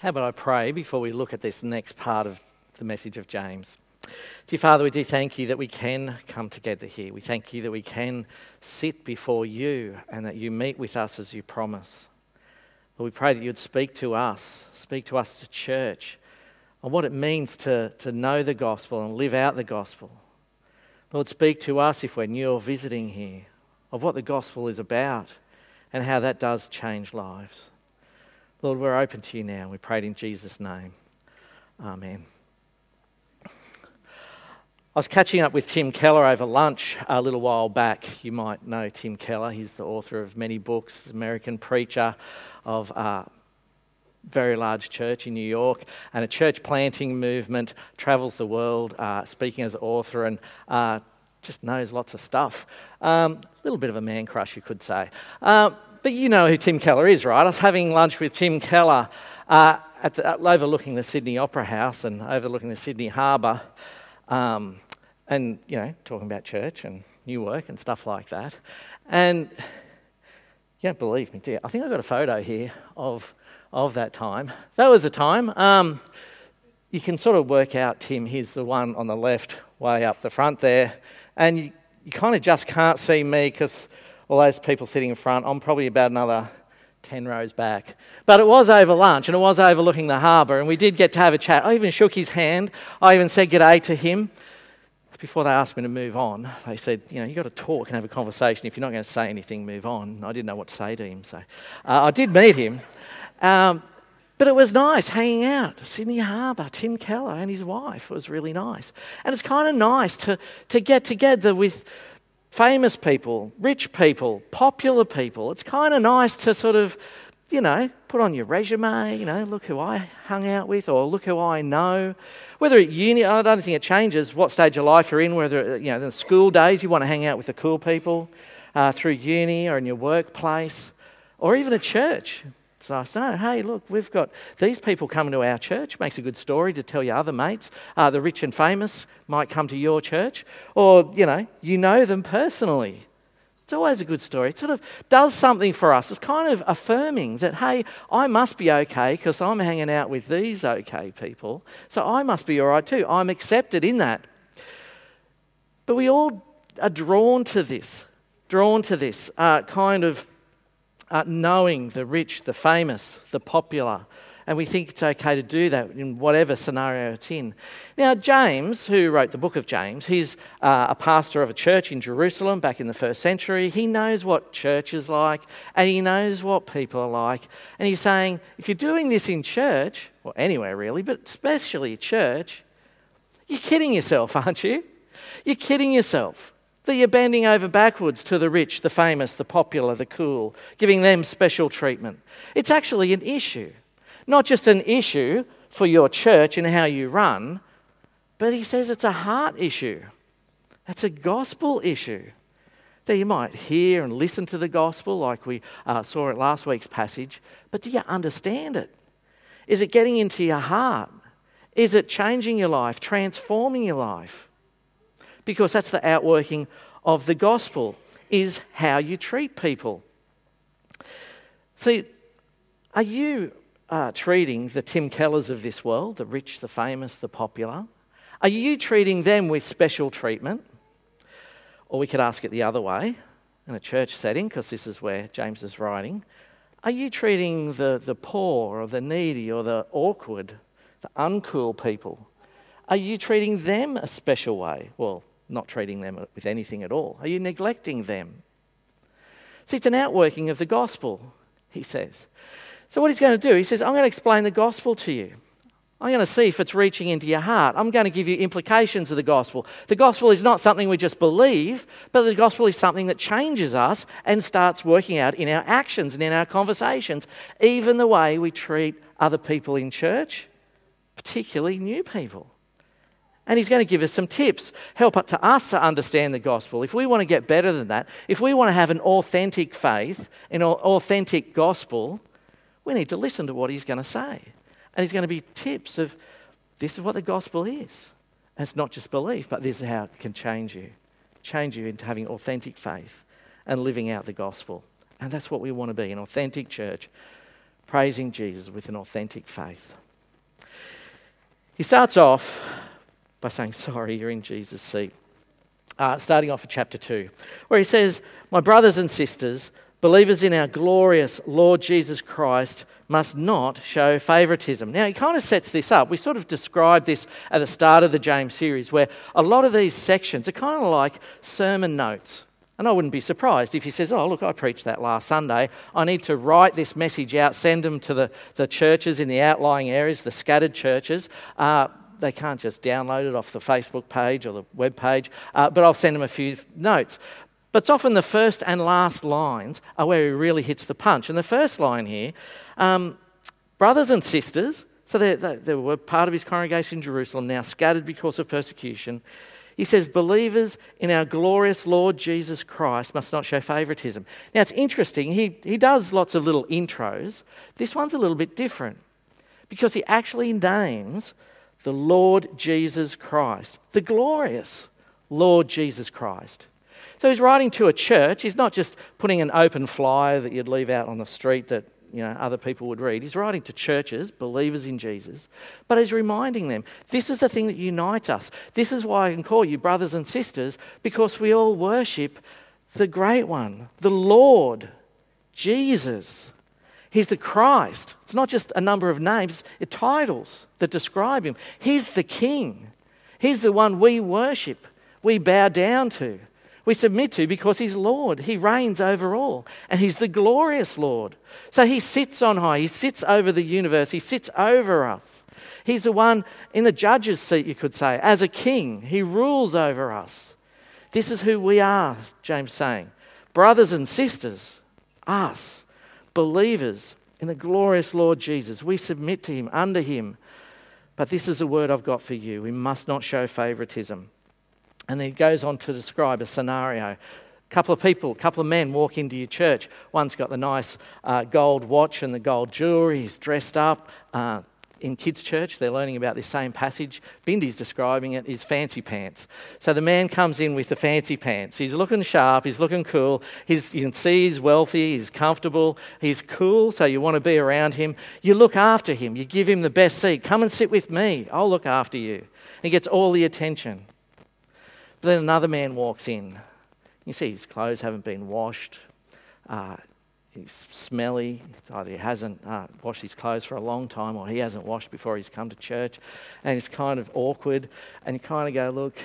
How about I pray before we look at this next part of the message of James? Dear Father, we do thank you that we can come together here. We thank you that we can sit before you and that you meet with us as you promise. Lord, we pray that you'd speak to us, speak to us, to church, on what it means to, to know the gospel and live out the gospel. Lord, speak to us if we're new or visiting here of what the gospel is about and how that does change lives. Lord, we're open to you now. We pray it in Jesus' name. Amen. I was catching up with Tim Keller over lunch a little while back. You might know Tim Keller. He's the author of many books, American preacher of a very large church in New York, and a church planting movement, travels the world uh, speaking as author, and uh, just knows lots of stuff. A um, little bit of a man crush, you could say. Uh, but you know who Tim Keller is, right? I was having lunch with Tim Keller uh, at the, overlooking the Sydney Opera House and overlooking the Sydney Harbour, um, and you know, talking about church and new work and stuff like that. And you don't believe me, you? I think I've got a photo here of, of that time. That was a time. Um, you can sort of work out Tim. He's the one on the left, way up the front there and you, you kind of just can't see me because all those people sitting in front, I'm probably about another 10 rows back. But it was over lunch and it was overlooking the harbour, and we did get to have a chat. I even shook his hand, I even said g'day to him. Before they asked me to move on, they said, You know, you've got to talk and have a conversation. If you're not going to say anything, move on. I didn't know what to say to him, so uh, I did meet him. Um, but it was nice hanging out. Sydney Harbour, Tim Keller and his wife. It was really nice. And it's kind of nice to, to get together with famous people, rich people, popular people. It's kind of nice to sort of, you know, put on your resume, you know, look who I hung out with or look who I know. Whether at uni, I don't think it changes what stage of life you're in, whether, you know, in the school days you want to hang out with the cool people, uh, through uni or in your workplace, or even a church. So I say, hey, look, we've got these people coming to our church. Makes a good story to tell your other mates. Uh, the rich and famous might come to your church, or, you know, you know them personally. It's always a good story. It sort of does something for us. It's kind of affirming that, hey, I must be okay because I'm hanging out with these okay people. So I must be all right too. I'm accepted in that. But we all are drawn to this, drawn to this uh, kind of uh, knowing the rich, the famous, the popular. And we think it's okay to do that in whatever scenario it's in. Now, James, who wrote the book of James, he's uh, a pastor of a church in Jerusalem back in the first century. He knows what church is like and he knows what people are like. And he's saying, if you're doing this in church, or anywhere really, but especially church, you're kidding yourself, aren't you? You're kidding yourself that you're bending over backwards to the rich, the famous, the popular, the cool, giving them special treatment. It's actually an issue. Not just an issue for your church and how you run, but he says it's a heart issue. It's a gospel issue. That you might hear and listen to the gospel like we uh, saw at last week's passage, but do you understand it? Is it getting into your heart? Is it changing your life, transforming your life? Because that's the outworking of the gospel, is how you treat people. See, are you uh, treating the Tim Kellers of this world, the rich, the famous, the popular? Are you treating them with special treatment? Or we could ask it the other way in a church setting, because this is where James is writing. Are you treating the, the poor or the needy or the awkward, the uncool people? Are you treating them a special way? Well, not treating them with anything at all? Are you neglecting them? See, it's an outworking of the gospel, he says. So, what he's going to do, he says, I'm going to explain the gospel to you. I'm going to see if it's reaching into your heart. I'm going to give you implications of the gospel. The gospel is not something we just believe, but the gospel is something that changes us and starts working out in our actions and in our conversations, even the way we treat other people in church, particularly new people. And he's going to give us some tips, help up to us to understand the gospel. If we want to get better than that, if we want to have an authentic faith, an authentic gospel, we need to listen to what he's going to say. And he's going to be tips of this is what the gospel is. And it's not just belief, but this is how it can change you, change you into having authentic faith and living out the gospel. And that's what we want to be an authentic church praising Jesus with an authentic faith. He starts off by saying, Sorry, you're in Jesus' seat. Uh, starting off at chapter 2, where he says, My brothers and sisters, believers in our glorious Lord Jesus Christ must not show favoritism. Now, he kind of sets this up. We sort of described this at the start of the James series, where a lot of these sections are kind of like sermon notes. And I wouldn't be surprised if he says, Oh, look, I preached that last Sunday. I need to write this message out, send them to the, the churches in the outlying areas, the scattered churches. Uh, they can't just download it off the Facebook page or the web page, uh, but I'll send them a few notes. But it's often the first and last lines are where he really hits the punch. And the first line here, um, brothers and sisters, so they, they, they were part of his congregation in Jerusalem, now scattered because of persecution. He says, Believers in our glorious Lord Jesus Christ must not show favoritism. Now, it's interesting. He, he does lots of little intros. This one's a little bit different because he actually names the Lord Jesus Christ, the glorious Lord Jesus Christ. So he's writing to a church. He's not just putting an open flyer that you'd leave out on the street that you know, other people would read. He's writing to churches, believers in Jesus, but he's reminding them this is the thing that unites us. This is why I can call you brothers and sisters, because we all worship the great one, the Lord, Jesus. He's the Christ. It's not just a number of names, it's titles that describe him. He's the King. He's the one we worship, we bow down to we submit to because He's Lord. He reigns over all, and He's the glorious Lord. So He sits on high, He sits over the universe, He sits over us. He's the one in the judge's seat, you could say, as a king. He rules over us. This is who we are, James saying. Brothers and sisters, us, believers in the glorious Lord Jesus, we submit to Him, under Him. But this is a word I've got for you. We must not show favoritism. And then he goes on to describe a scenario. A couple of people, a couple of men walk into your church. One's got the nice uh, gold watch and the gold jewelry. He's dressed up. Uh, in kids' church, they're learning about this same passage. Bindy's describing it as fancy pants. So the man comes in with the fancy pants. He's looking sharp, he's looking cool. He's, you can see he's wealthy, he's comfortable, he's cool, so you want to be around him. You look after him, you give him the best seat. Come and sit with me, I'll look after you. He gets all the attention. But then another man walks in. You see his clothes haven't been washed. Uh, he's smelly. Either he hasn't uh, washed his clothes for a long time or he hasn't washed before he's come to church. And it's kind of awkward. And you kind of go, look,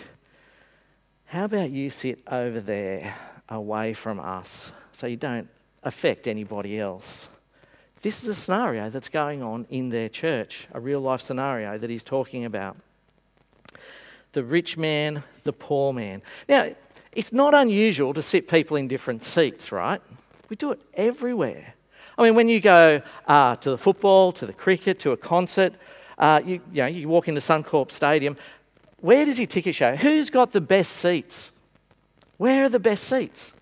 how about you sit over there away from us so you don't affect anybody else? This is a scenario that's going on in their church, a real life scenario that he's talking about the rich man, the poor man. Now, it's not unusual to sit people in different seats, right? We do it everywhere. I mean, when you go uh, to the football, to the cricket, to a concert, uh, you, you, know, you walk into Suncorp Stadium, where does your ticket show? Who's got the best seats? Where are the best seats?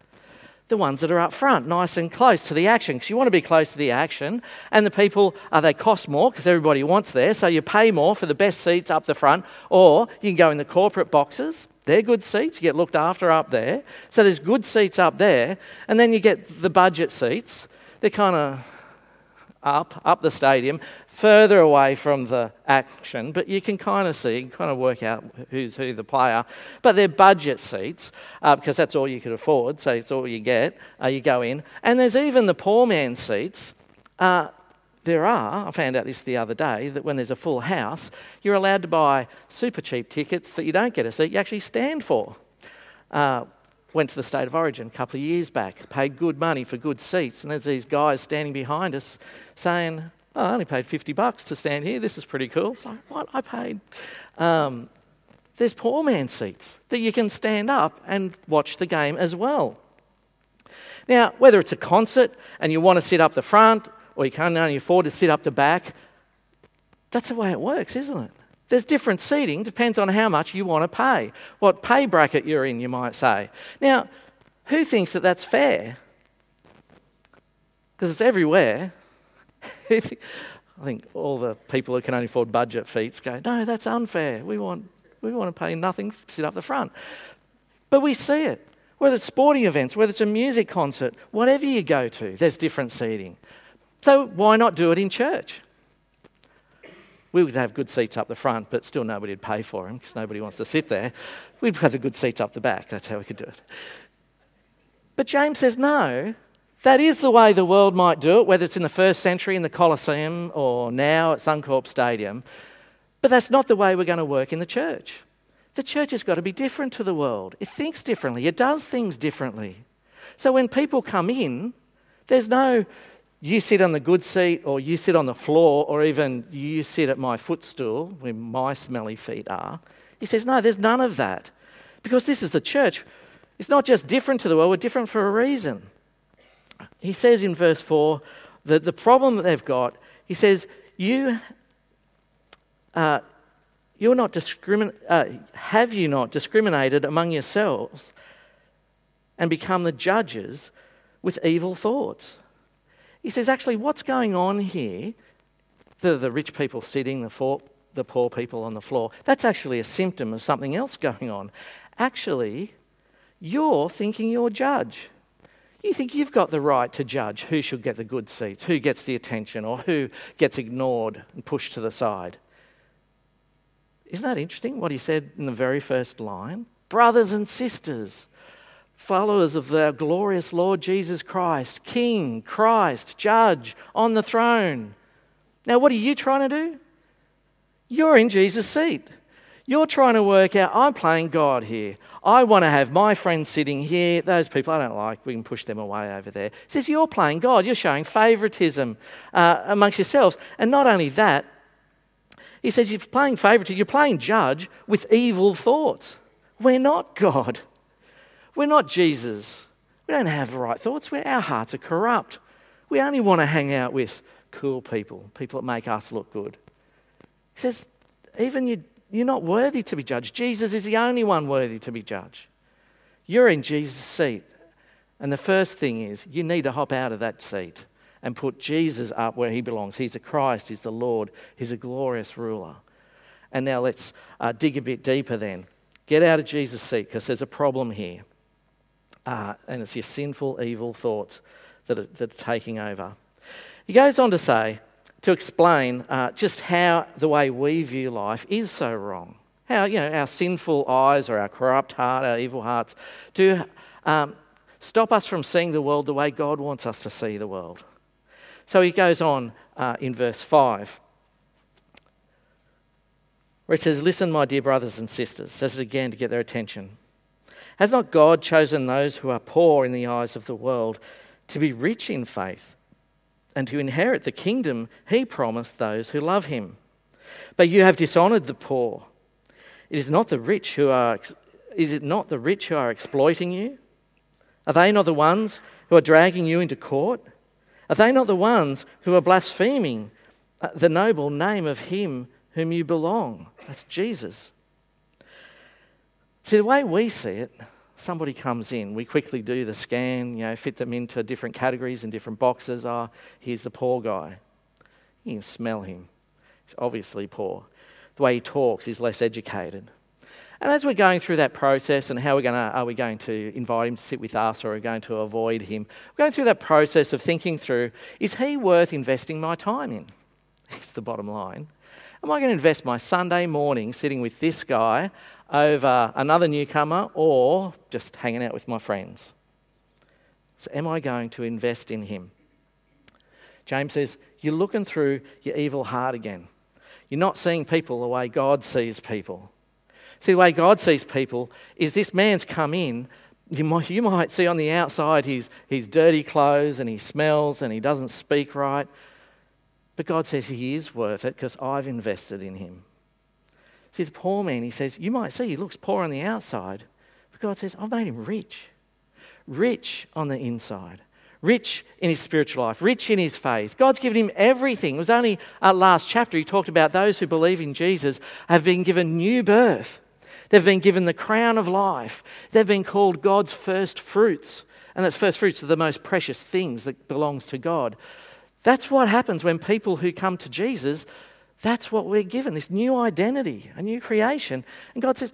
the ones that are up front, nice and close to the action, because you want to be close to the action. And the people, uh, they cost more because everybody wants there, so you pay more for the best seats up the front, or you can go in the corporate boxes. They're good seats, you get looked after up there. So there's good seats up there, and then you get the budget seats. They're kind of up, up the stadium, further away from the action, but you can kind of see, kind of work out who's who the player. But they're budget seats uh, because that's all you could afford, so it's all you get. Uh, you go in. And there's even the poor man seats. Uh, there are, I found out this the other day, that when there's a full house, you're allowed to buy super cheap tickets that you don't get a seat, you actually stand for. Uh, went to the State of Origin a couple of years back, paid good money for good seats, and there's these guys standing behind us saying, oh, I only paid 50 bucks to stand here. This is pretty cool. It's like, what? I paid. Um, there's poor man seats that you can stand up and watch the game as well. Now, whether it's a concert and you want to sit up the front or you can't only afford to sit up the back, that's the way it works, isn't it? There's different seating, depends on how much you want to pay, what pay bracket you're in, you might say. Now, who thinks that that's fair? Because it's everywhere. I think all the people who can only afford budget feats go, no, that's unfair. We want, we want to pay nothing, sit up the front. But we see it. Whether it's sporting events, whether it's a music concert, whatever you go to, there's different seating. So why not do it in church? We would have good seats up the front, but still nobody would pay for them because nobody wants to sit there. We'd have the good seats up the back. That's how we could do it. But James says, no, that is the way the world might do it, whether it's in the first century in the Colosseum or now at Suncorp Stadium. But that's not the way we're going to work in the church. The church has got to be different to the world. It thinks differently, it does things differently. So when people come in, there's no you sit on the good seat or you sit on the floor or even you sit at my footstool where my smelly feet are. He says, no, there's none of that. Because this is the church. It's not just different to the world, we're different for a reason. He says in verse 4 that the problem that they've got, he says, you, uh, you're not discrimin- uh, have you not discriminated among yourselves and become the judges with evil thoughts? He says, actually, what's going on here? The, the rich people sitting, the, for, the poor people on the floor, that's actually a symptom of something else going on. Actually, you're thinking you're judge. You think you've got the right to judge who should get the good seats, who gets the attention, or who gets ignored and pushed to the side. Isn't that interesting what he said in the very first line? Brothers and sisters, followers of the glorious Lord Jesus Christ, King, Christ, Judge on the throne. Now, what are you trying to do? You're in Jesus' seat. You're trying to work out, I'm playing God here. I want to have my friends sitting here. Those people I don't like, we can push them away over there. He says, You're playing God. You're showing favoritism uh, amongst yourselves. And not only that, he says, You're playing favoritism, you're playing judge with evil thoughts. We're not God. We're not Jesus. We don't have the right thoughts. We're, our hearts are corrupt. We only want to hang out with cool people, people that make us look good. He says, even you, you're not worthy to be judged. Jesus is the only one worthy to be judged. You're in Jesus' seat. And the first thing is, you need to hop out of that seat and put Jesus up where he belongs. He's a Christ, he's the Lord, he's a glorious ruler. And now let's uh, dig a bit deeper then. Get out of Jesus' seat because there's a problem here uh, and it's your sinful, evil thoughts that are, that's taking over. He goes on to say, to explain uh, just how the way we view life is so wrong. How, you know, our sinful eyes or our corrupt heart, our evil hearts, do um, stop us from seeing the world the way God wants us to see the world. So he goes on uh, in verse 5, where he says, Listen, my dear brothers and sisters, says it again to get their attention. Has not God chosen those who are poor in the eyes of the world to be rich in faith and to inherit the kingdom he promised those who love him? But you have dishonored the poor. It is not the rich who are is it not the rich who are exploiting you? Are they not the ones who are dragging you into court? Are they not the ones who are blaspheming the noble name of him whom you belong? That's Jesus. See, the way we see it, somebody comes in, we quickly do the scan, you know, fit them into different categories and different boxes. Ah, oh, here's the poor guy. You can smell him. He's obviously poor. The way he talks, he's less educated. And as we're going through that process and how we're going to, are we going to invite him to sit with us or are we going to avoid him? We're going through that process of thinking through, is he worth investing my time in? It's the bottom line. Am I going to invest my Sunday morning sitting with this guy over another newcomer or just hanging out with my friends? So, am I going to invest in him? James says, You're looking through your evil heart again. You're not seeing people the way God sees people. See, the way God sees people is this man's come in. You might, you might see on the outside his, his dirty clothes and he smells and he doesn't speak right. But God says he is worth it because I've invested in him. See, the poor man, he says, you might see he looks poor on the outside, but God says, I've made him rich. Rich on the inside. Rich in his spiritual life, rich in his faith. God's given him everything. It was only our last chapter he talked about those who believe in Jesus have been given new birth. They've been given the crown of life. They've been called God's first fruits. And that's first fruits are the most precious things that belongs to God. That's what happens when people who come to Jesus that's what we're given this new identity, a new creation. And God says,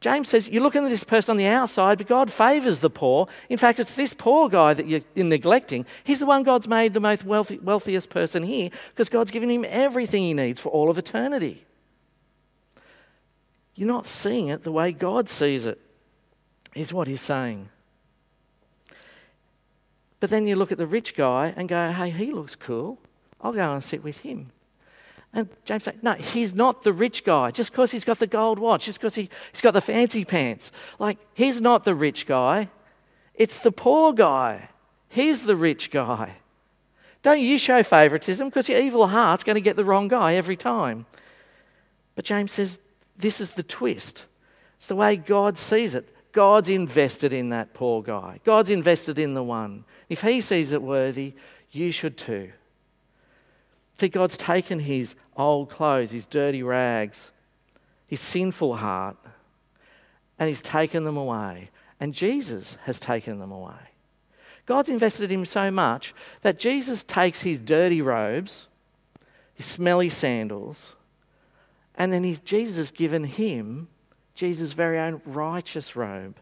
James says, You're looking at this person on the outside, but God favours the poor. In fact, it's this poor guy that you're neglecting. He's the one God's made the most wealthy, wealthiest person here because God's given him everything he needs for all of eternity. You're not seeing it the way God sees it, is what he's saying. But then you look at the rich guy and go, Hey, he looks cool. I'll go and sit with him. And James said, No, he's not the rich guy. Just because he's got the gold watch, just because he, he's got the fancy pants. Like, he's not the rich guy. It's the poor guy. He's the rich guy. Don't you show favoritism because your evil heart's going to get the wrong guy every time. But James says, This is the twist. It's the way God sees it. God's invested in that poor guy, God's invested in the one. If he sees it worthy, you should too. See, God's taken his old clothes, his dirty rags, his sinful heart, and he's taken them away. And Jesus has taken them away. God's invested in him so much that Jesus takes his dirty robes, his smelly sandals, and then Jesus has given him Jesus' very own righteous robe,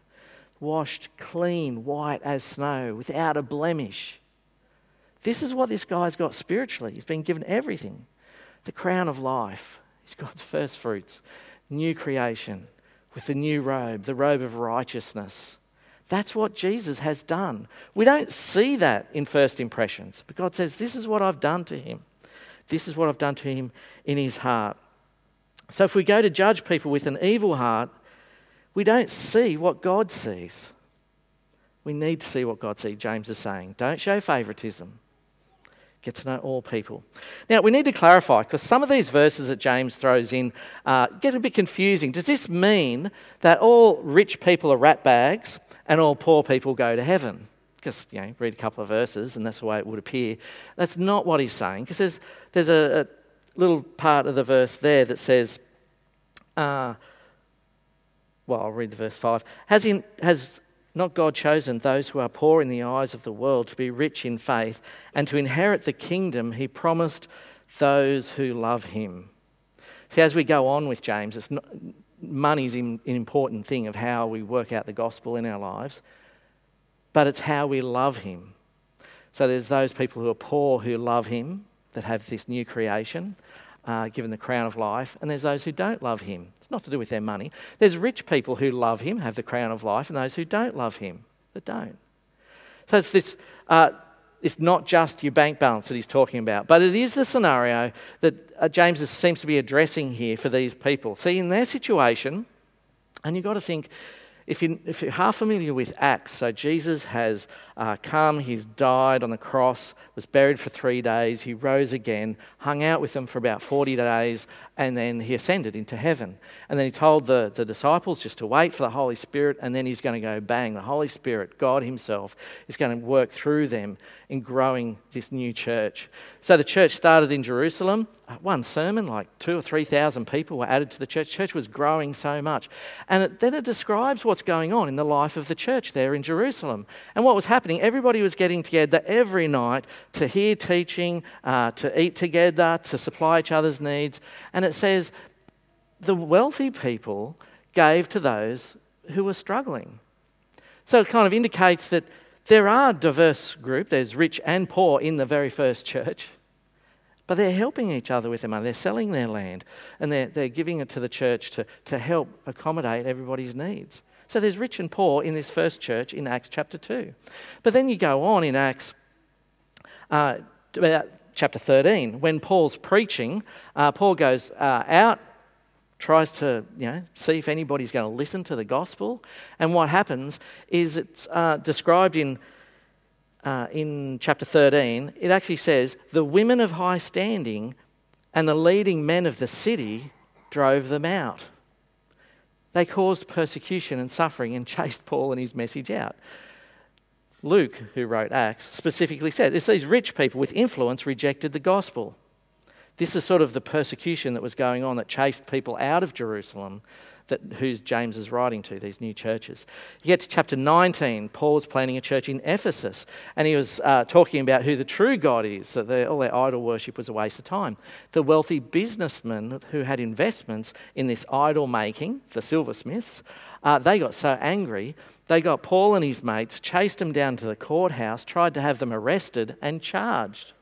washed clean, white as snow, without a blemish. This is what this guy's got spiritually. He's been given everything the crown of life. He's God's first fruits, new creation with the new robe, the robe of righteousness. That's what Jesus has done. We don't see that in first impressions, but God says, This is what I've done to him. This is what I've done to him in his heart. So if we go to judge people with an evil heart, we don't see what God sees. We need to see what God sees, James is saying. Don't show favoritism. Get to know all people. Now, we need to clarify because some of these verses that James throws in uh, get a bit confusing. Does this mean that all rich people are rat bags and all poor people go to heaven? Because, you know, read a couple of verses and that's the way it would appear. That's not what he's saying because there's, there's a, a, little part of the verse there that says, uh, well, I'll read the verse 5. Has, in, has not God chosen those who are poor in the eyes of the world to be rich in faith and to inherit the kingdom he promised those who love him? See, as we go on with James, it's not, money's an important thing of how we work out the gospel in our lives, but it's how we love him. So there's those people who are poor who love him, that have this new creation uh, given the crown of life, and there's those who don't love him. It's not to do with their money. There's rich people who love him, have the crown of life, and those who don't love him, that don't. So it's this. Uh, it's not just your bank balance that he's talking about, but it is the scenario that uh, James seems to be addressing here for these people. See, in their situation, and you've got to think if, you, if you're half familiar with Acts, so Jesus has uh, come, he's died on the cross, was buried for three days, he rose again, hung out with them for about 40 days, and then he ascended into heaven. And then he told the, the disciples just to wait for the Holy Spirit, and then he's going to go bang. The Holy Spirit, God Himself, is going to work through them in growing this new church. So the church started in Jerusalem. Uh, one sermon, like two or 3,000 people were added to the church. Church was growing so much. And it, then it describes what's going on in the life of the church there in Jerusalem. And what was happening, everybody was getting together every night to hear teaching, uh, to eat together, to supply each other's needs. And it says the wealthy people gave to those who were struggling. So it kind of indicates that there are diverse group. There's rich and poor in the very first church. But they're helping each other with their money. They're selling their land and they're, they're giving it to the church to, to help accommodate everybody's needs. So there's rich and poor in this first church in Acts chapter 2. But then you go on in Acts uh, chapter 13. When Paul's preaching, uh, Paul goes uh, out, tries to you know, see if anybody's going to listen to the gospel. And what happens is it's uh, described in uh, in chapter 13, it actually says, The women of high standing and the leading men of the city drove them out. They caused persecution and suffering and chased Paul and his message out. Luke, who wrote Acts, specifically said it's these rich people with influence rejected the gospel. This is sort of the persecution that was going on that chased people out of Jerusalem that, who's James is writing to, these new churches. You get to chapter 19, Paul was planning a church in Ephesus, and he was uh, talking about who the true God is, that all their idol worship was a waste of time. The wealthy businessmen who had investments in this idol making, the silversmiths, uh, they got so angry, they got Paul and his mates, chased them down to the courthouse, tried to have them arrested and charged.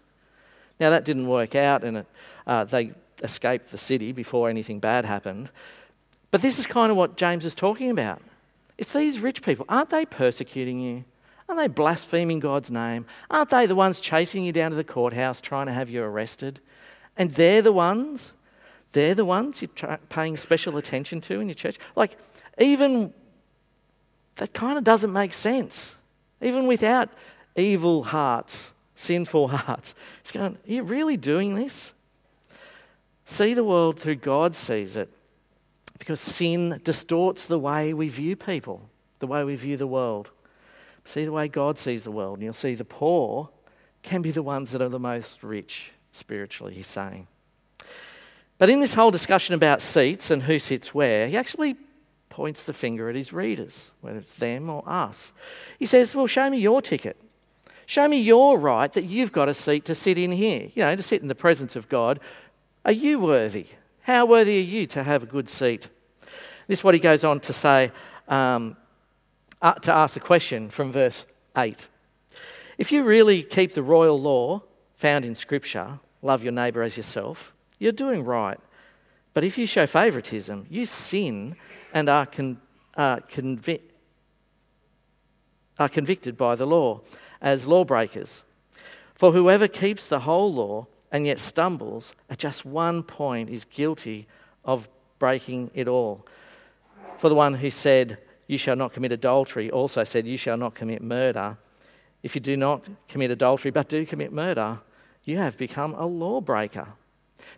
Now, that didn't work out, and uh, they escaped the city before anything bad happened. But this is kind of what James is talking about. It's these rich people. Aren't they persecuting you? Aren't they blaspheming God's name? Aren't they the ones chasing you down to the courthouse trying to have you arrested? And they're the ones, they're the ones you're tra- paying special attention to in your church. Like, even that kind of doesn't make sense. Even without evil hearts, sinful hearts. He's going, Are you really doing this? See the world through God sees it because sin distorts the way we view people, the way we view the world. See the way God sees the world, and you'll see the poor can be the ones that are the most rich spiritually, he's saying. But in this whole discussion about seats and who sits where, he actually points the finger at his readers, whether it's them or us. He says, Well, show me your ticket. Show me your right that you've got a seat to sit in here, you know, to sit in the presence of God. Are you worthy? How worthy are you to have a good seat? This is what he goes on to say, um, uh, to ask a question from verse 8. If you really keep the royal law found in Scripture, love your neighbour as yourself, you're doing right. But if you show favouritism, you sin and are, con- convi- are convicted by the law as lawbreakers. For whoever keeps the whole law and yet stumbles at just one point is guilty of breaking it all. For the one who said, You shall not commit adultery, also said, You shall not commit murder. If you do not commit adultery but do commit murder, you have become a lawbreaker.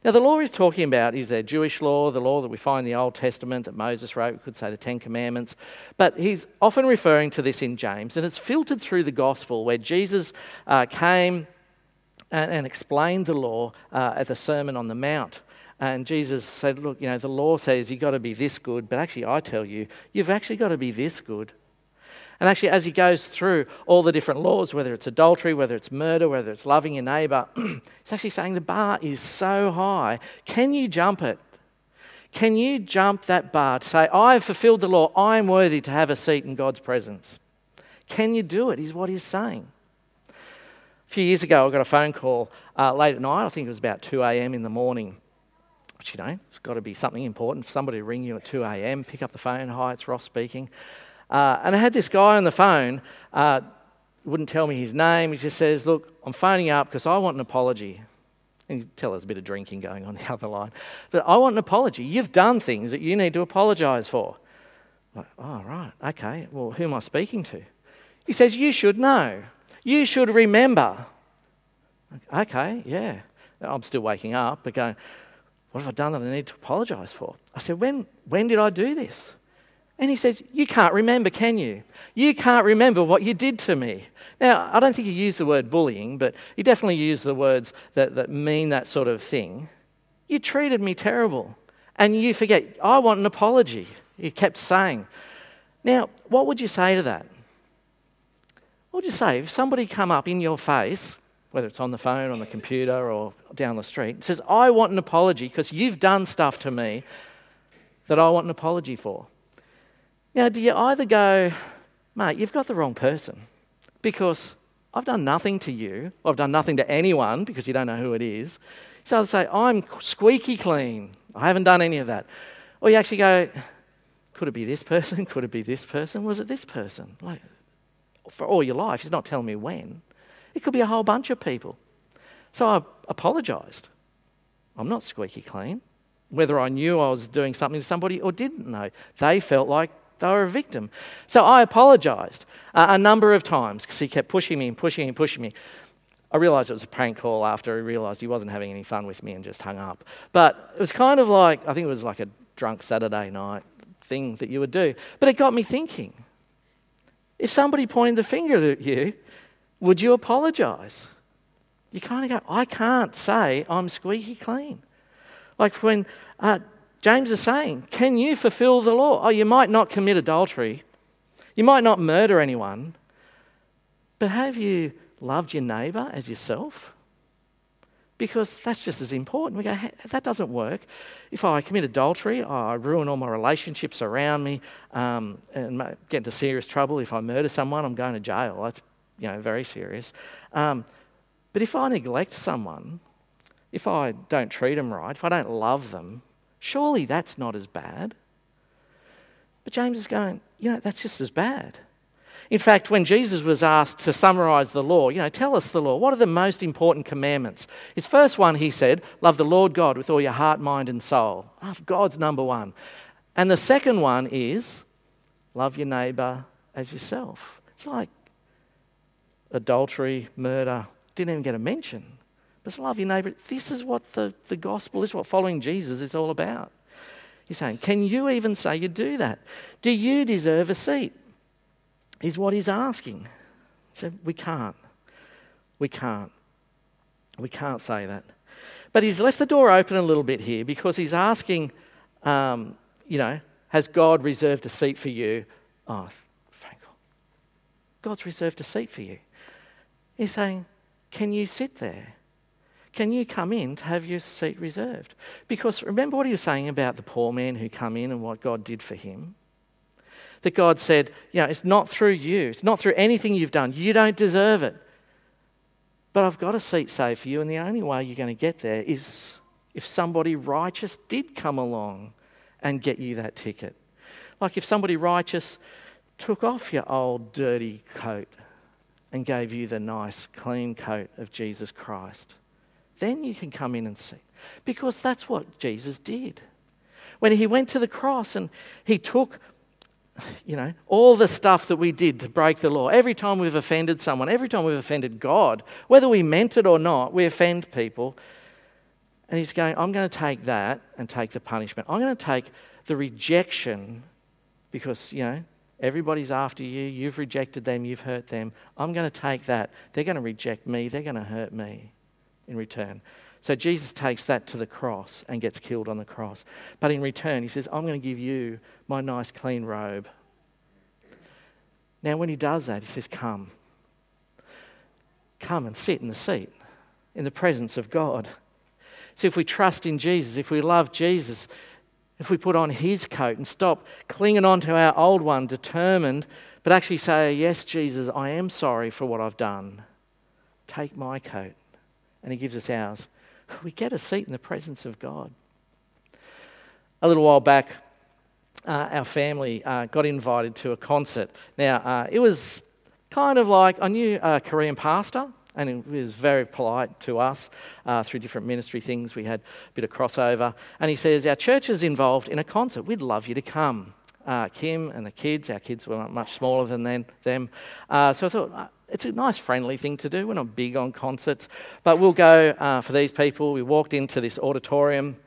Now, the law he's talking about is their Jewish law, the law that we find in the Old Testament that Moses wrote, we could say the Ten Commandments. But he's often referring to this in James, and it's filtered through the gospel where Jesus uh, came and, and explained the law uh, at the Sermon on the Mount. And Jesus said, Look, you know, the law says you've got to be this good, but actually, I tell you, you've actually got to be this good. And actually, as he goes through all the different laws, whether it's adultery, whether it's murder, whether it's loving your neighbour, he's actually saying the bar is so high. Can you jump it? Can you jump that bar to say, I have fulfilled the law, I am worthy to have a seat in God's presence? Can you do it? Is what he's saying. A few years ago, I got a phone call uh, late at night. I think it was about 2 a.m. in the morning. Which, you know, it's got to be something important for somebody to ring you at 2 a.m., pick up the phone. Hi, it's Ross speaking. Uh, and I had this guy on the phone, uh, wouldn't tell me his name. He just says, Look, I'm phoning up because I want an apology. And you tell there's a bit of drinking going on the other line. But I want an apology. You've done things that you need to apologise for. I'm like, oh, right, okay. Well, who am I speaking to? He says, You should know. You should remember. Okay, yeah. I'm still waking up, but going, What have I done that I need to apologise for? I said, when, when did I do this? And he says, You can't remember, can you? You can't remember what you did to me. Now, I don't think he used the word bullying, but he definitely used the words that, that mean that sort of thing. You treated me terrible. And you forget, I want an apology. He kept saying. Now, what would you say to that? What would you say if somebody come up in your face, whether it's on the phone, on the computer, or down the street, says, I want an apology because you've done stuff to me that I want an apology for? Now, do you either go, mate, you've got the wrong person because I've done nothing to you, I've done nothing to anyone because you don't know who it is. So I'd say, I'm squeaky clean. I haven't done any of that. Or you actually go, could it be this person? Could it be this person? Was it this person? Like, for all your life. He's not telling me when. It could be a whole bunch of people. So I apologised. I'm not squeaky clean. Whether I knew I was doing something to somebody or didn't know, they felt like they were a victim. So I apologised uh, a number of times because he kept pushing me and pushing me and pushing me. I realised it was a prank call after he realised he wasn't having any fun with me and just hung up. But it was kind of like, I think it was like a drunk Saturday night thing that you would do. But it got me thinking if somebody pointed the finger at you, would you apologize? You kind of go, I can't say I'm squeaky clean. Like when uh, James is saying, can you fulfill the law? Oh, you might not commit adultery, you might not murder anyone, but have you loved your neighbour as yourself? Because that's just as important. We go, that doesn't work. If I commit adultery, I ruin all my relationships around me um, and get into serious trouble. If I murder someone, I'm going to jail. That's you know, very serious. Um, but if I neglect someone, if I don't treat them right, if I don't love them, surely that's not as bad. But James is going, you know, that's just as bad. In fact, when Jesus was asked to summarize the law, you know, tell us the law. What are the most important commandments? His first one, he said, love the Lord God with all your heart, mind, and soul. Oh, God's number one. And the second one is love your neighbor as yourself. It's like adultery, murder, didn't even get a mention. Love your neighbor. This is what the, the gospel is, what following Jesus is all about. He's saying, Can you even say you do that? Do you deserve a seat? is what he's asking. So we can't. We can't. We can't say that. But he's left the door open a little bit here because he's asking, um, you know, has God reserved a seat for you? Oh, thank God. God's reserved a seat for you. He's saying, can you sit there? Can you come in to have your seat reserved? Because remember what he was saying about the poor man who come in and what God did for him? that God said, you know, it's not through you, it's not through anything you've done. You don't deserve it. But I've got a seat saved for you, and the only way you're going to get there is if somebody righteous did come along and get you that ticket. Like if somebody righteous took off your old dirty coat and gave you the nice clean coat of Jesus Christ, then you can come in and see. Because that's what Jesus did. When he went to the cross and he took you know, all the stuff that we did to break the law, every time we've offended someone, every time we've offended God, whether we meant it or not, we offend people. And he's going, I'm going to take that and take the punishment. I'm going to take the rejection because, you know, everybody's after you. You've rejected them, you've hurt them. I'm going to take that. They're going to reject me, they're going to hurt me in return. So Jesus takes that to the cross and gets killed on the cross. But in return, he says, I'm going to give you my nice clean robe. Now, when he does that, he says, Come. Come and sit in the seat in the presence of God. So, if we trust in Jesus, if we love Jesus, if we put on his coat and stop clinging on to our old one, determined, but actually say, Yes, Jesus, I am sorry for what I've done, take my coat. And he gives us ours we get a seat in the presence of God. A little while back, uh, our family uh, got invited to a concert. Now, uh, it was kind of like I knew a Korean pastor, and he was very polite to us uh, through different ministry things. We had a bit of crossover. And he says, Our church is involved in a concert. We'd love you to come. Uh, Kim and the kids, our kids were much smaller than them. Uh, so I thought, it's a nice, friendly thing to do. We're not big on concerts, but we'll go uh, for these people. We walked into this auditorium,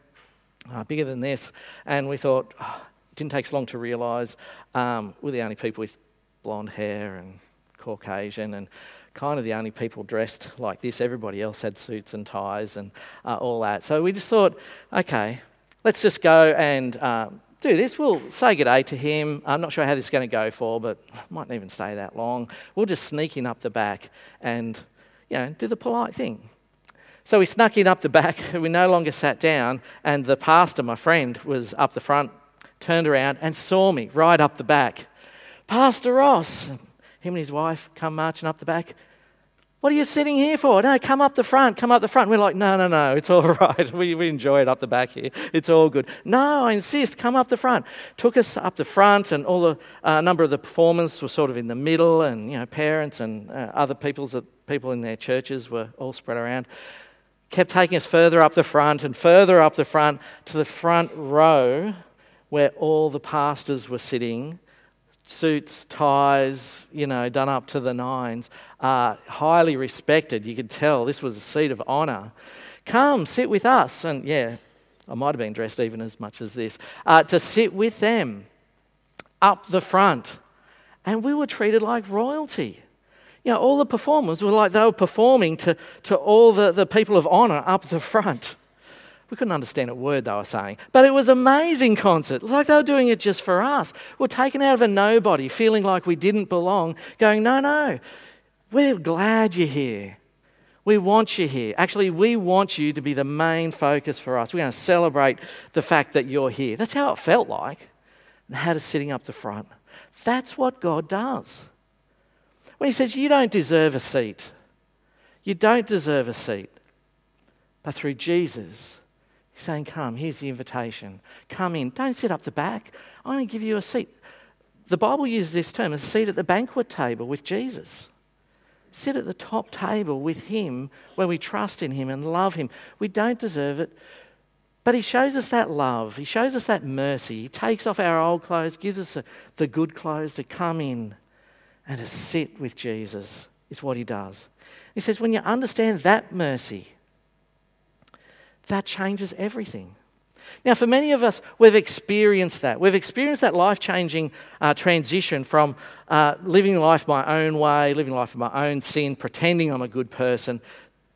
uh, bigger than this, and we thought, oh, it didn't take so long to realise um, we're the only people with blonde hair and Caucasian and kind of the only people dressed like this. Everybody else had suits and ties and uh, all that. So we just thought, okay, let's just go and uh, do this. We'll say good day to him. I'm not sure how this is going to go for, but might not even stay that long. We'll just sneak in up the back and, you know, do the polite thing. So we snuck in up the back. We no longer sat down, and the pastor, my friend, was up the front, turned around and saw me right up the back. Pastor Ross, him and his wife come marching up the back. What are you sitting here for? No, come up the front, come up the front. We're like, no, no, no, it's all right. We, we enjoy it up the back here. It's all good. No, I insist, come up the front. Took us up the front, and all the uh, number of the performers were sort of in the middle, and you know, parents and uh, other people's, people in their churches were all spread around. Kept taking us further up the front and further up the front to the front row where all the pastors were sitting suits, ties, you know, done up to the nines, uh, highly respected. You could tell this was a seat of honour. Come, sit with us. And yeah, I might have been dressed even as much as this, uh, to sit with them up the front. And we were treated like royalty. You know, all the performers were like they were performing to, to all the, the people of honour up the front. We couldn't understand a word they were saying. But it was an amazing concert. It was like they were doing it just for us. We're taken out of a nobody, feeling like we didn't belong, going, no, no, we're glad you're here. We want you here. Actually, we want you to be the main focus for us. We're going to celebrate the fact that you're here. That's how it felt like, and how to sitting up the front. That's what God does. When He says, You don't deserve a seat, you don't deserve a seat. But through Jesus, saying, Come, here's the invitation. Come in. Don't sit up the back. I'm going to give you a seat. The Bible uses this term a seat at the banquet table with Jesus. Sit at the top table with Him when we trust in Him and love Him. We don't deserve it, but He shows us that love. He shows us that mercy. He takes off our old clothes, gives us a, the good clothes to come in and to sit with Jesus, is what He does. He says, when you understand that mercy, that changes everything. Now, for many of us, we've experienced that. We've experienced that life changing uh, transition from uh, living life my own way, living life in my own sin, pretending I'm a good person,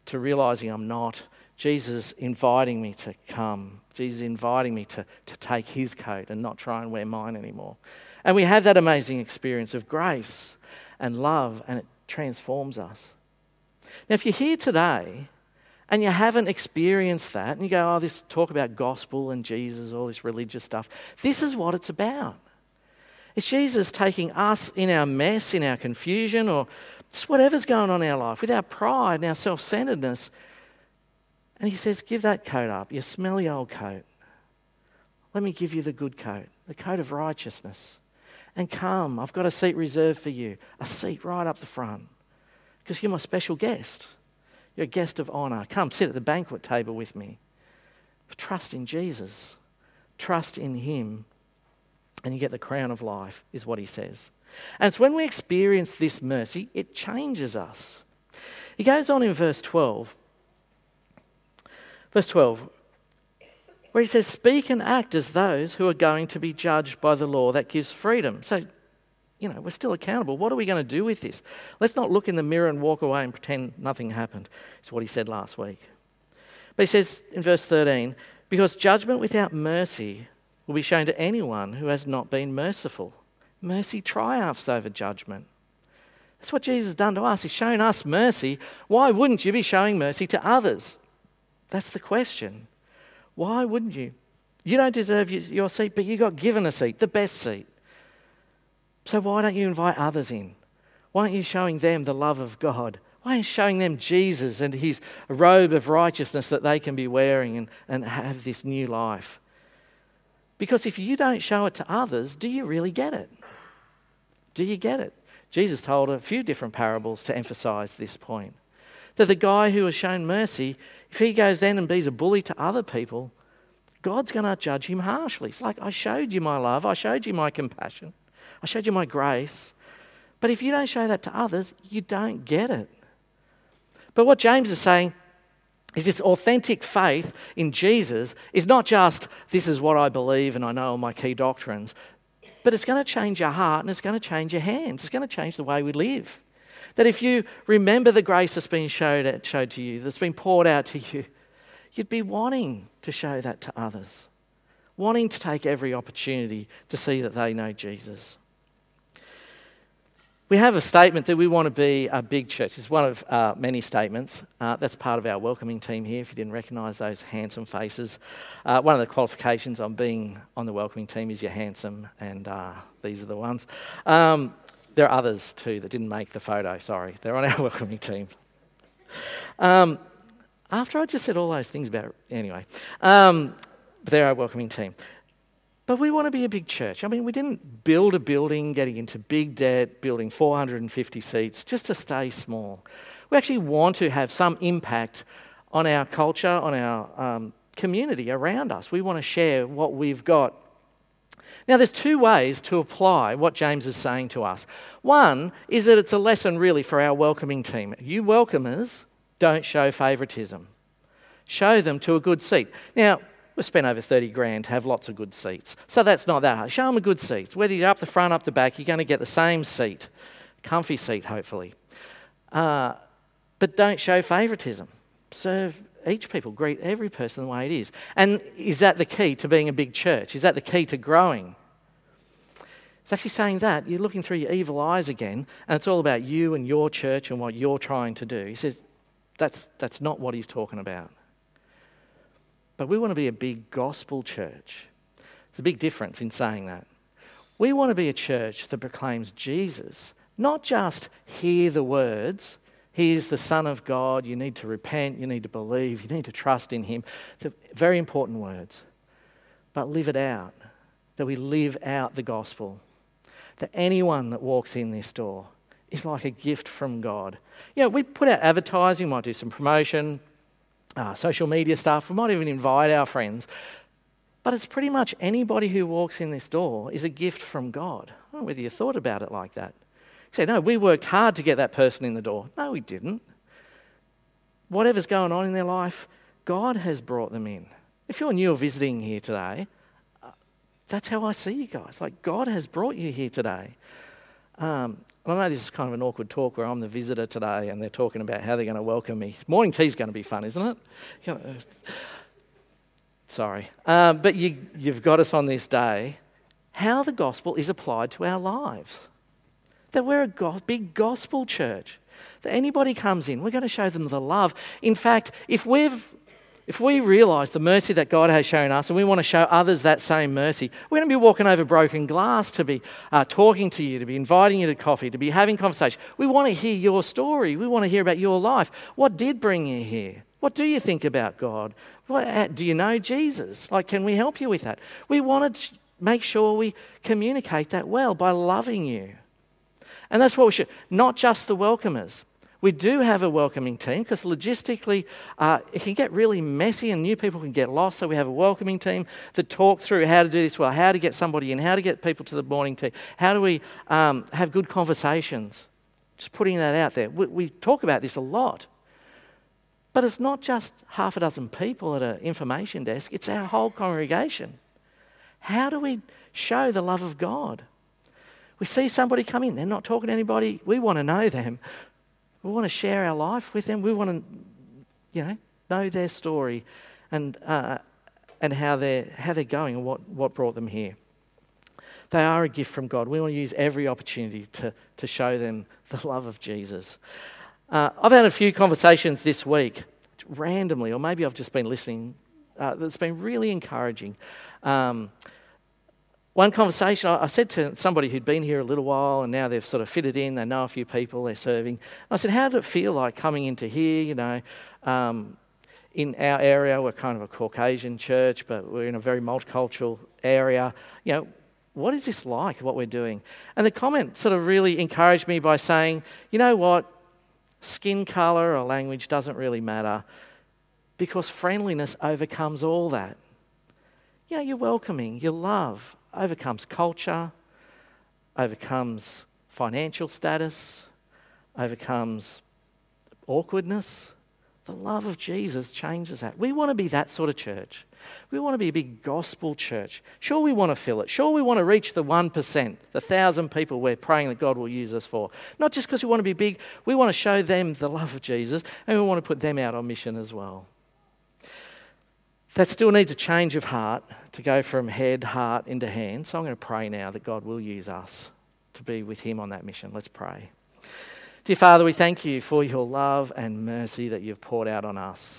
to realizing I'm not. Jesus inviting me to come. Jesus inviting me to, to take his coat and not try and wear mine anymore. And we have that amazing experience of grace and love, and it transforms us. Now, if you're here today and you haven't experienced that, and you go, oh, this talk about gospel and Jesus, all this religious stuff, this is what it's about. It's Jesus taking us in our mess, in our confusion, or just whatever's going on in our life, with our pride and our self centeredness. And he says, Give that coat up, your smelly old coat. Let me give you the good coat, the coat of righteousness. And come, I've got a seat reserved for you, a seat right up the front, because you're my special guest. You're a guest of honor. Come sit at the banquet table with me. But trust in Jesus. Trust in Him. And you get the crown of life, is what He says. And it's when we experience this mercy, it changes us. He goes on in verse 12. Verse 12, where he says, Speak and act as those who are going to be judged by the law that gives freedom. So you know, we're still accountable. What are we going to do with this? Let's not look in the mirror and walk away and pretend nothing happened, is what he said last week. But he says in verse 13, because judgment without mercy will be shown to anyone who has not been merciful. Mercy triumphs over judgment. That's what Jesus has done to us. He's shown us mercy. Why wouldn't you be showing mercy to others? That's the question. Why wouldn't you? You don't deserve your seat, but you got given a seat, the best seat. So why don't you invite others in? Why aren't you showing them the love of God? Why aren't you showing them Jesus and his robe of righteousness that they can be wearing and, and have this new life? Because if you don't show it to others, do you really get it? Do you get it? Jesus told a few different parables to emphasize this point. That the guy who was shown mercy, if he goes then and be's a bully to other people, God's going to judge him harshly. It's like, I showed you my love, I showed you my compassion. I showed you my grace. But if you don't show that to others, you don't get it. But what James is saying is this authentic faith in Jesus is not just this is what I believe and I know all my key doctrines, but it's going to change your heart and it's going to change your hands. It's going to change the way we live. That if you remember the grace that's been showed, showed to you, that's been poured out to you, you'd be wanting to show that to others, wanting to take every opportunity to see that they know Jesus. We have a statement that we want to be a big church. It's one of uh, many statements. Uh, that's part of our welcoming team here, if you didn't recognise those handsome faces. Uh, one of the qualifications on being on the welcoming team is you're handsome, and uh, these are the ones. Um, there are others too that didn't make the photo, sorry. They're on our welcoming team. Um, after I just said all those things about, anyway, um, they're our welcoming team. But we want to be a big church. I mean, we didn't build a building getting into big debt, building 450 seats just to stay small. We actually want to have some impact on our culture, on our um, community around us. We want to share what we've got. Now, there's two ways to apply what James is saying to us. One is that it's a lesson really for our welcoming team. You welcomers don't show favouritism, show them to a good seat. Now, We've spent over 30 grand to have lots of good seats. So that's not that hard. Show them a good seat. Whether you're up the front, up the back, you're going to get the same seat. Comfy seat, hopefully. Uh, but don't show favouritism. Serve each people, greet every person the way it is. And is that the key to being a big church? Is that the key to growing? It's actually saying that you're looking through your evil eyes again, and it's all about you and your church and what you're trying to do. He says that's, that's not what he's talking about. But we want to be a big gospel church. There's a big difference in saying that. We want to be a church that proclaims Jesus, not just hear the words, he is the Son of God. You need to repent. You need to believe. You need to trust in Him. Very important words. But live it out. That we live out the gospel. That anyone that walks in this door is like a gift from God. You know, we put out advertising, we might do some promotion, uh, social media stuff. We might even invite our friends. But it's pretty much anybody who walks in this door is a gift from God. I don't know whether you thought about it like that. You say, no, we worked hard to get that person in the door. No, we didn't. Whatever's going on in their life, God has brought them in. If you're new or visiting here today, uh, that's how I see you guys. Like, God has brought you here today. Um, I know this is kind of an awkward talk where I'm the visitor today and they're talking about how they're going to welcome me. Morning tea's going to be fun, isn't it? Sorry. Um, but you, you've got us on this day how the gospel is applied to our lives that we're a go- big gospel church. That anybody comes in, we're going to show them the love. In fact, if we've if we realize the mercy that God has shown us and we want to show others that same mercy, we're going to be walking over broken glass to be uh, talking to you, to be inviting you to coffee, to be having conversation. We want to hear your story. We want to hear about your life. What did bring you here? What do you think about God? What, uh, do you know Jesus? Like, can we help you with that? We want to make sure we communicate that well by loving you. And that's what we should, not just the welcomers. We do have a welcoming team because logistically uh, it can get really messy and new people can get lost. So we have a welcoming team that talk through how to do this well, how to get somebody in, how to get people to the morning tea, how do we um, have good conversations. Just putting that out there. We, we talk about this a lot. But it's not just half a dozen people at an information desk, it's our whole congregation. How do we show the love of God? We see somebody come in, they're not talking to anybody. We want to know them. We want to share our life with them. We want to, you know, know their story and, uh, and how, they're, how they're going and what, what brought them here. They are a gift from God. We want to use every opportunity to, to show them the love of Jesus. Uh, I've had a few conversations this week, randomly, or maybe I've just been listening, uh, that's been really encouraging. Um, one conversation, I said to somebody who'd been here a little while and now they've sort of fitted in, they know a few people, they're serving. I said, How did it feel like coming into here? You know, um, in our area, we're kind of a Caucasian church, but we're in a very multicultural area. You know, what is this like, what we're doing? And the comment sort of really encouraged me by saying, You know what? Skin colour or language doesn't really matter because friendliness overcomes all that. You know, you're welcoming, you love, overcomes culture, overcomes financial status, overcomes awkwardness. The love of Jesus changes that. We want to be that sort of church. We want to be a big gospel church. Sure, we want to fill it. Sure, we want to reach the 1%, the thousand people we're praying that God will use us for. Not just because we want to be big, we want to show them the love of Jesus and we want to put them out on mission as well. That still needs a change of heart to go from head, heart into hand. So I'm going to pray now that God will use us to be with Him on that mission. Let's pray. Dear Father, we thank you for your love and mercy that you've poured out on us.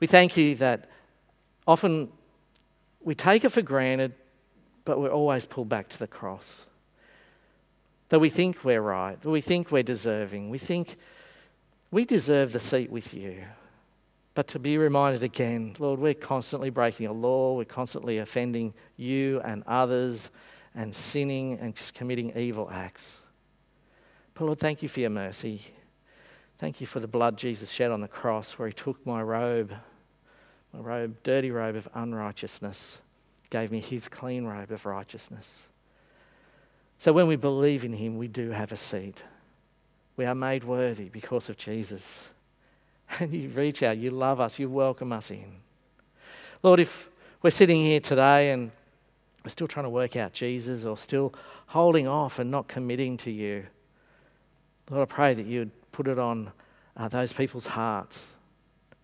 We thank you that often we take it for granted, but we're always pulled back to the cross. That we think we're right, that we think we're deserving, we think we deserve the seat with you. But to be reminded again, Lord, we're constantly breaking a law, we're constantly offending you and others and sinning and committing evil acts. But Lord, thank you for your mercy. Thank you for the blood Jesus shed on the cross where he took my robe, my robe, dirty robe of unrighteousness, gave me his clean robe of righteousness. So when we believe in him, we do have a seat. We are made worthy because of Jesus. and you reach out, you love us, you welcome us in. Lord, if we're sitting here today and we're still trying to work out Jesus or still holding off and not committing to you, Lord, I pray that you'd put it on uh, those people's hearts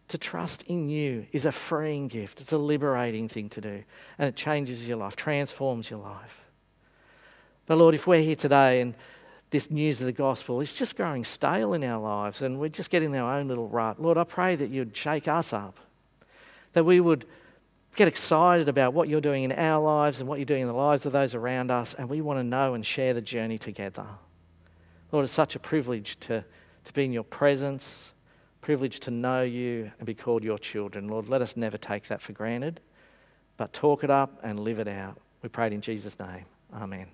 To trust in you is a freeing gift. It's a liberating thing to do. And it changes your life, transforms your life. But Lord, if we're here today and this news of the gospel is just growing stale in our lives and we're just getting our own little rut, Lord, I pray that you'd shake us up, that we would get excited about what you're doing in our lives and what you're doing in the lives of those around us, and we want to know and share the journey together. Lord, it's such a privilege to, to be in your presence, privilege to know you and be called your children. Lord, let us never take that for granted, but talk it up and live it out. We pray it in Jesus' name. Amen.